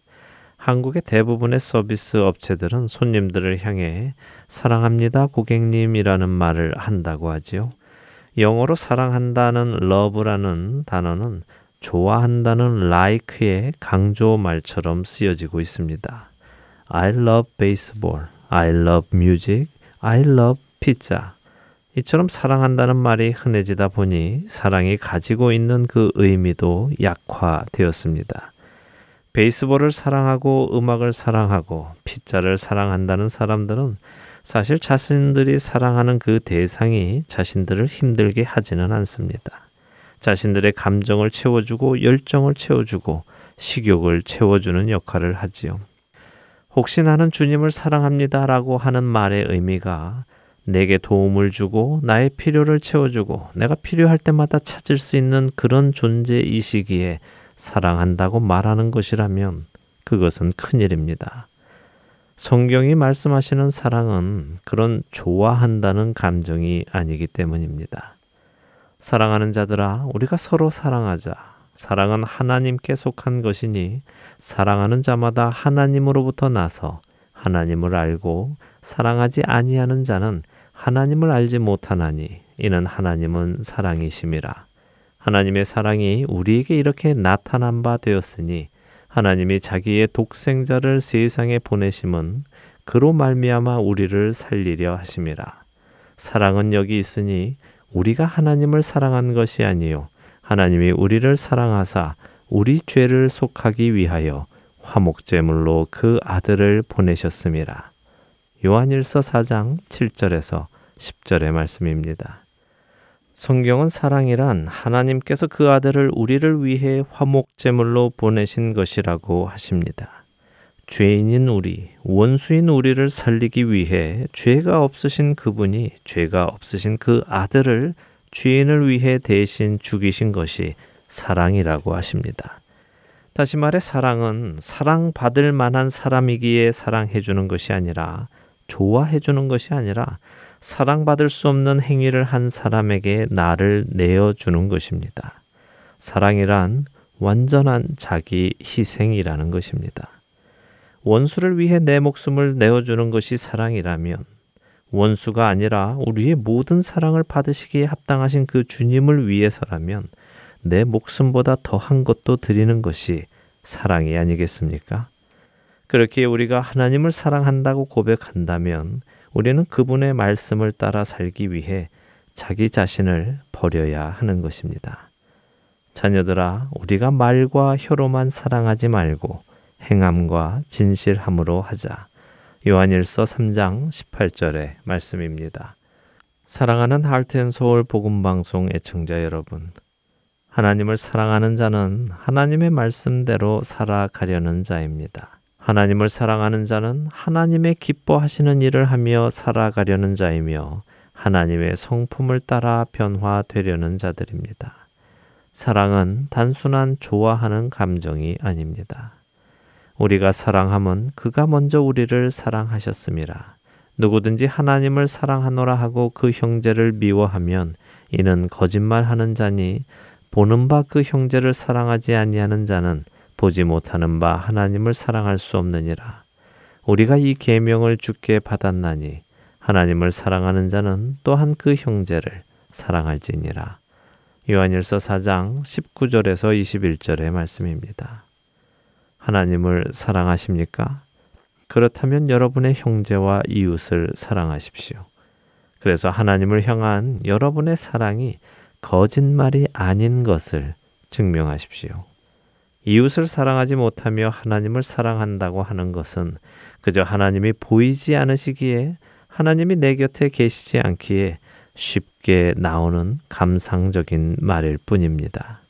한국의 대부분의 서비스 업체들은 손님들을 향해 사랑합니다 고객님이라는 말을 한다고 하지요. 영어로 사랑한다는 love라는 단어는 좋아한다는 like의 강조 말처럼 쓰여지고 있습니다. I love baseball, I love music, I love pizza. 이처럼 사랑한다는 말이 흔해지다 보니 사랑이 가지고 있는 그 의미도 약화되었습니다. 베이스볼을 사랑하고 음악을 사랑하고 피자를 사랑한다는 사람들은 사실 자신들이 사랑하는 그 대상이 자신들을 힘들게 하지는 않습니다. 자신들의 감정을 채워주고 열정을 채워주고 식욕을 채워주는 역할을 하지요. 혹시 나는 주님을 사랑합니다 라고 하는 말의 의미가 내게 도움을 주고 나의 필요를 채워주고 내가 필요할 때마다 찾을 수 있는 그런 존재이시기에 사랑한다고 말하는 것이라면 그것은 큰일입니다. 성경이 말씀하시는 사랑은 그런 좋아한다는 감정이 아니기 때문입니다. 사랑하는 자들아, 우리가 서로 사랑하자. 사랑은 하나님께 속한 것이니 사랑하는 자마다 하나님으로부터 나서 하나님을 알고 사랑하지 아니하는 자는 하나님을 알지 못하나니 이는 하나님은 사랑이심이라. 하나님의 사랑이 우리에게 이렇게 나타난 바 되었으니 하나님이 자기의 독생자를 세상에 보내심은 그로 말미암아 우리를 살리려 하심이라. 사랑은 여기 있으니 우리가 하나님을 사랑한 것이 아니요 하나님이 우리를 사랑하사 우리 죄를 속하기 위하여 화목제물로 그 아들을 보내셨음이라. 요한일서 4장 7절에서 10절의 말씀입니다. 성경은 사랑이란 하나님께서 그 아들을 우리를 위해 화목제물로 보내신 것이라고 하십니다. 죄인인 우리, 원수인 우리를 살리기 위해 죄가 없으신 그분이 죄가 없으신 그 아들을 죄인을 위해 대신 죽이신 것이 사랑이라고 하십니다. 다시 말해 사랑은 사랑받을 만한 사람이기에 사랑해주는 것이 아니라 좋아해 주는 것이 아니라 사랑받을 수 없는 행위를 한 사람에게 나를 내어 주는 것입니다. 사랑이란 완전한 자기 희생이라는 것입니다. 원수를 위해 내 목숨을 내어주는 것이 사랑이라면 원수가 아니라 우리의 모든 사랑을 받으시기에 합당하신 그 주님을 위해서라면 내 목숨보다 더한 것도 드리는 것이 사랑이 아니겠습니까? 그렇게 우리가 하나님을 사랑한다고 고백한다면 우리는 그분의 말씀을 따라 살기 위해 자기 자신을 버려야 하는 것입니다. 자녀들아, 우리가 말과 혀로만 사랑하지 말고 행함과 진실함으로 하자. 요한일서 3장 18절의 말씀입니다. 사랑하는 할텐서울 복음방송 애청자 여러분, 하나님을 사랑하는 자는 하나님의 말씀대로 살아가려는 자입니다. 하나님을 사랑하는 자는 하나님의 기뻐하시는 일을 하며 살아가려는 자이며 하나님의 성품을 따라 변화되려는 자들입니다. 사랑은 단순한 좋아하는 감정이 아닙니다. 우리가 사랑함은 그가 먼저 우리를 사랑하셨습니다. 누구든지 하나님을 사랑하노라 하고 그 형제를 미워하면 이는 거짓말하는 자니 보는 바 그 형제를 사랑하지 아니하는 자는 보지 못하는 바 하나님을 사랑할 수 없느니라. 우리가 이 계명을 주께 받았나니 하나님을 사랑하는 자는 또한 그 형제를 사랑할지니라. 요한일서 4장 19절에서 21절의 말씀입니다. 하나님을 사랑하십니까? 그렇다면 여러분의 형제와 이웃을 사랑하십시오. 그래서 하나님을 향한 여러분의 사랑이 거짓말이 아닌 것을 증명하십시오. 이웃을 사랑하지 못하며 하나님을 사랑한다고 하는 것은 그저 하나님이 보이지 않으시기에 하나님이 내 곁에 계시지 않기에 쉽게 나오는 감상적인 말일 뿐입니다.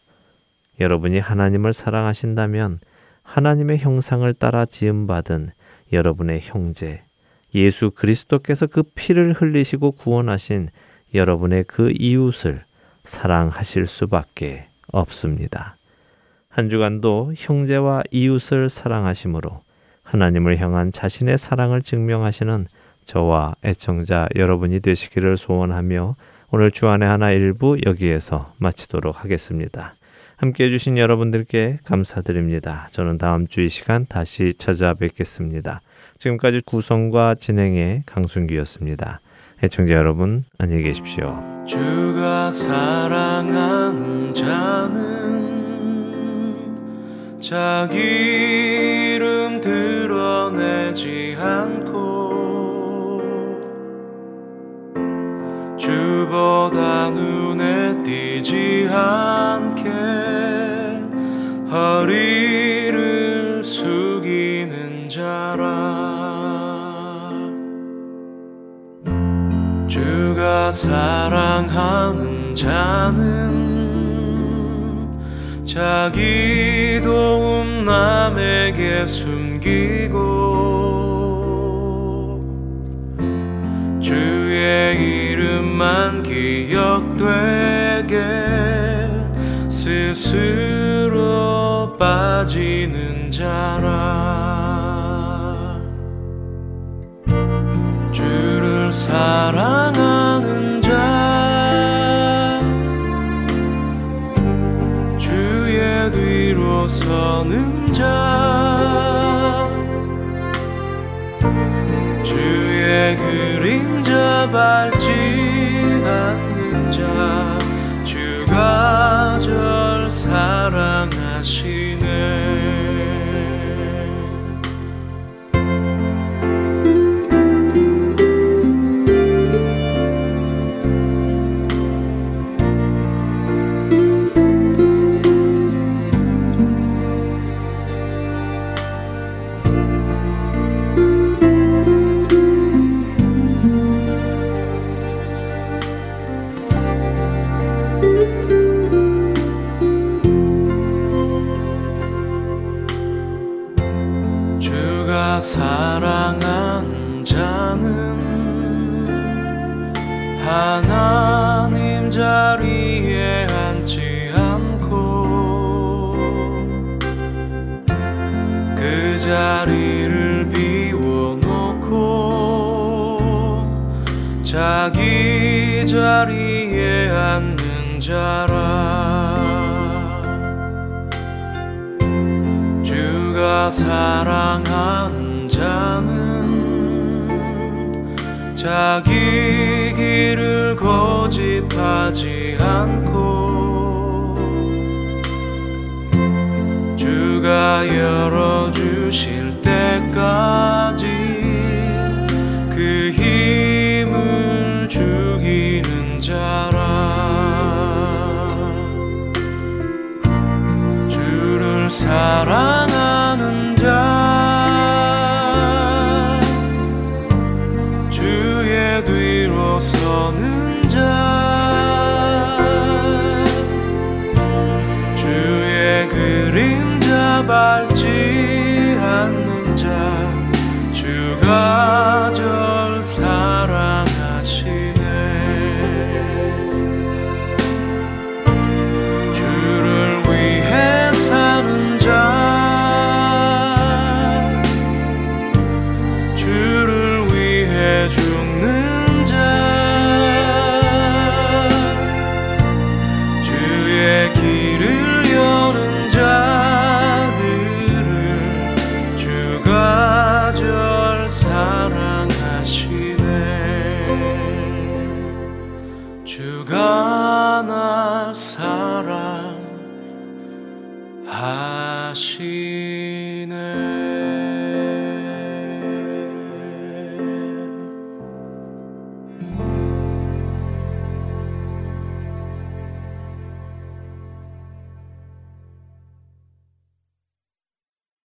여러분이 하나님을 사랑하신다면 하나님의 형상을 따라 지음받은 여러분의 형제, 예수 그리스도께서 그 피를 흘리시고 구원하신 여러분의 그 이웃을 사랑하실 수밖에 없습니다. 한 주간도 형제와 이웃을 사랑하심으로 하나님을 향한 자신의 사랑을 증명하시는 저와 애청자 여러분이 되시기를 소원하며 오늘 주안의 하나 일부 여기에서 마치도록 하겠습니다. 함께 해주신 여러분들께 감사드립니다. 저는 다음 주 이 시간 다시 찾아뵙겠습니다. 지금까지 구성과 진행의 강순기였습니다. 애청자 여러분, 안녕히 계십시오. 주가 사랑하는 자는 자기 이름 드러내지 않고 주보다 눈에 띄지 않게 허리를 숙이는 자라. 주가 사랑하는 자는 자기 도움 남에게 숨기고 주의 이름만 기억되게 스스로 빠지는 자라. 주를 사랑하 뒤로 서는 자. 주의 그림자 밟지 않는 자. 주가 절 사랑 자기 자리에 앉는 자라. 주가 사랑하는 자는 자기 길을 고집하지 않고 주가 열어주실 때까지 죽이는 자라. 주를 사랑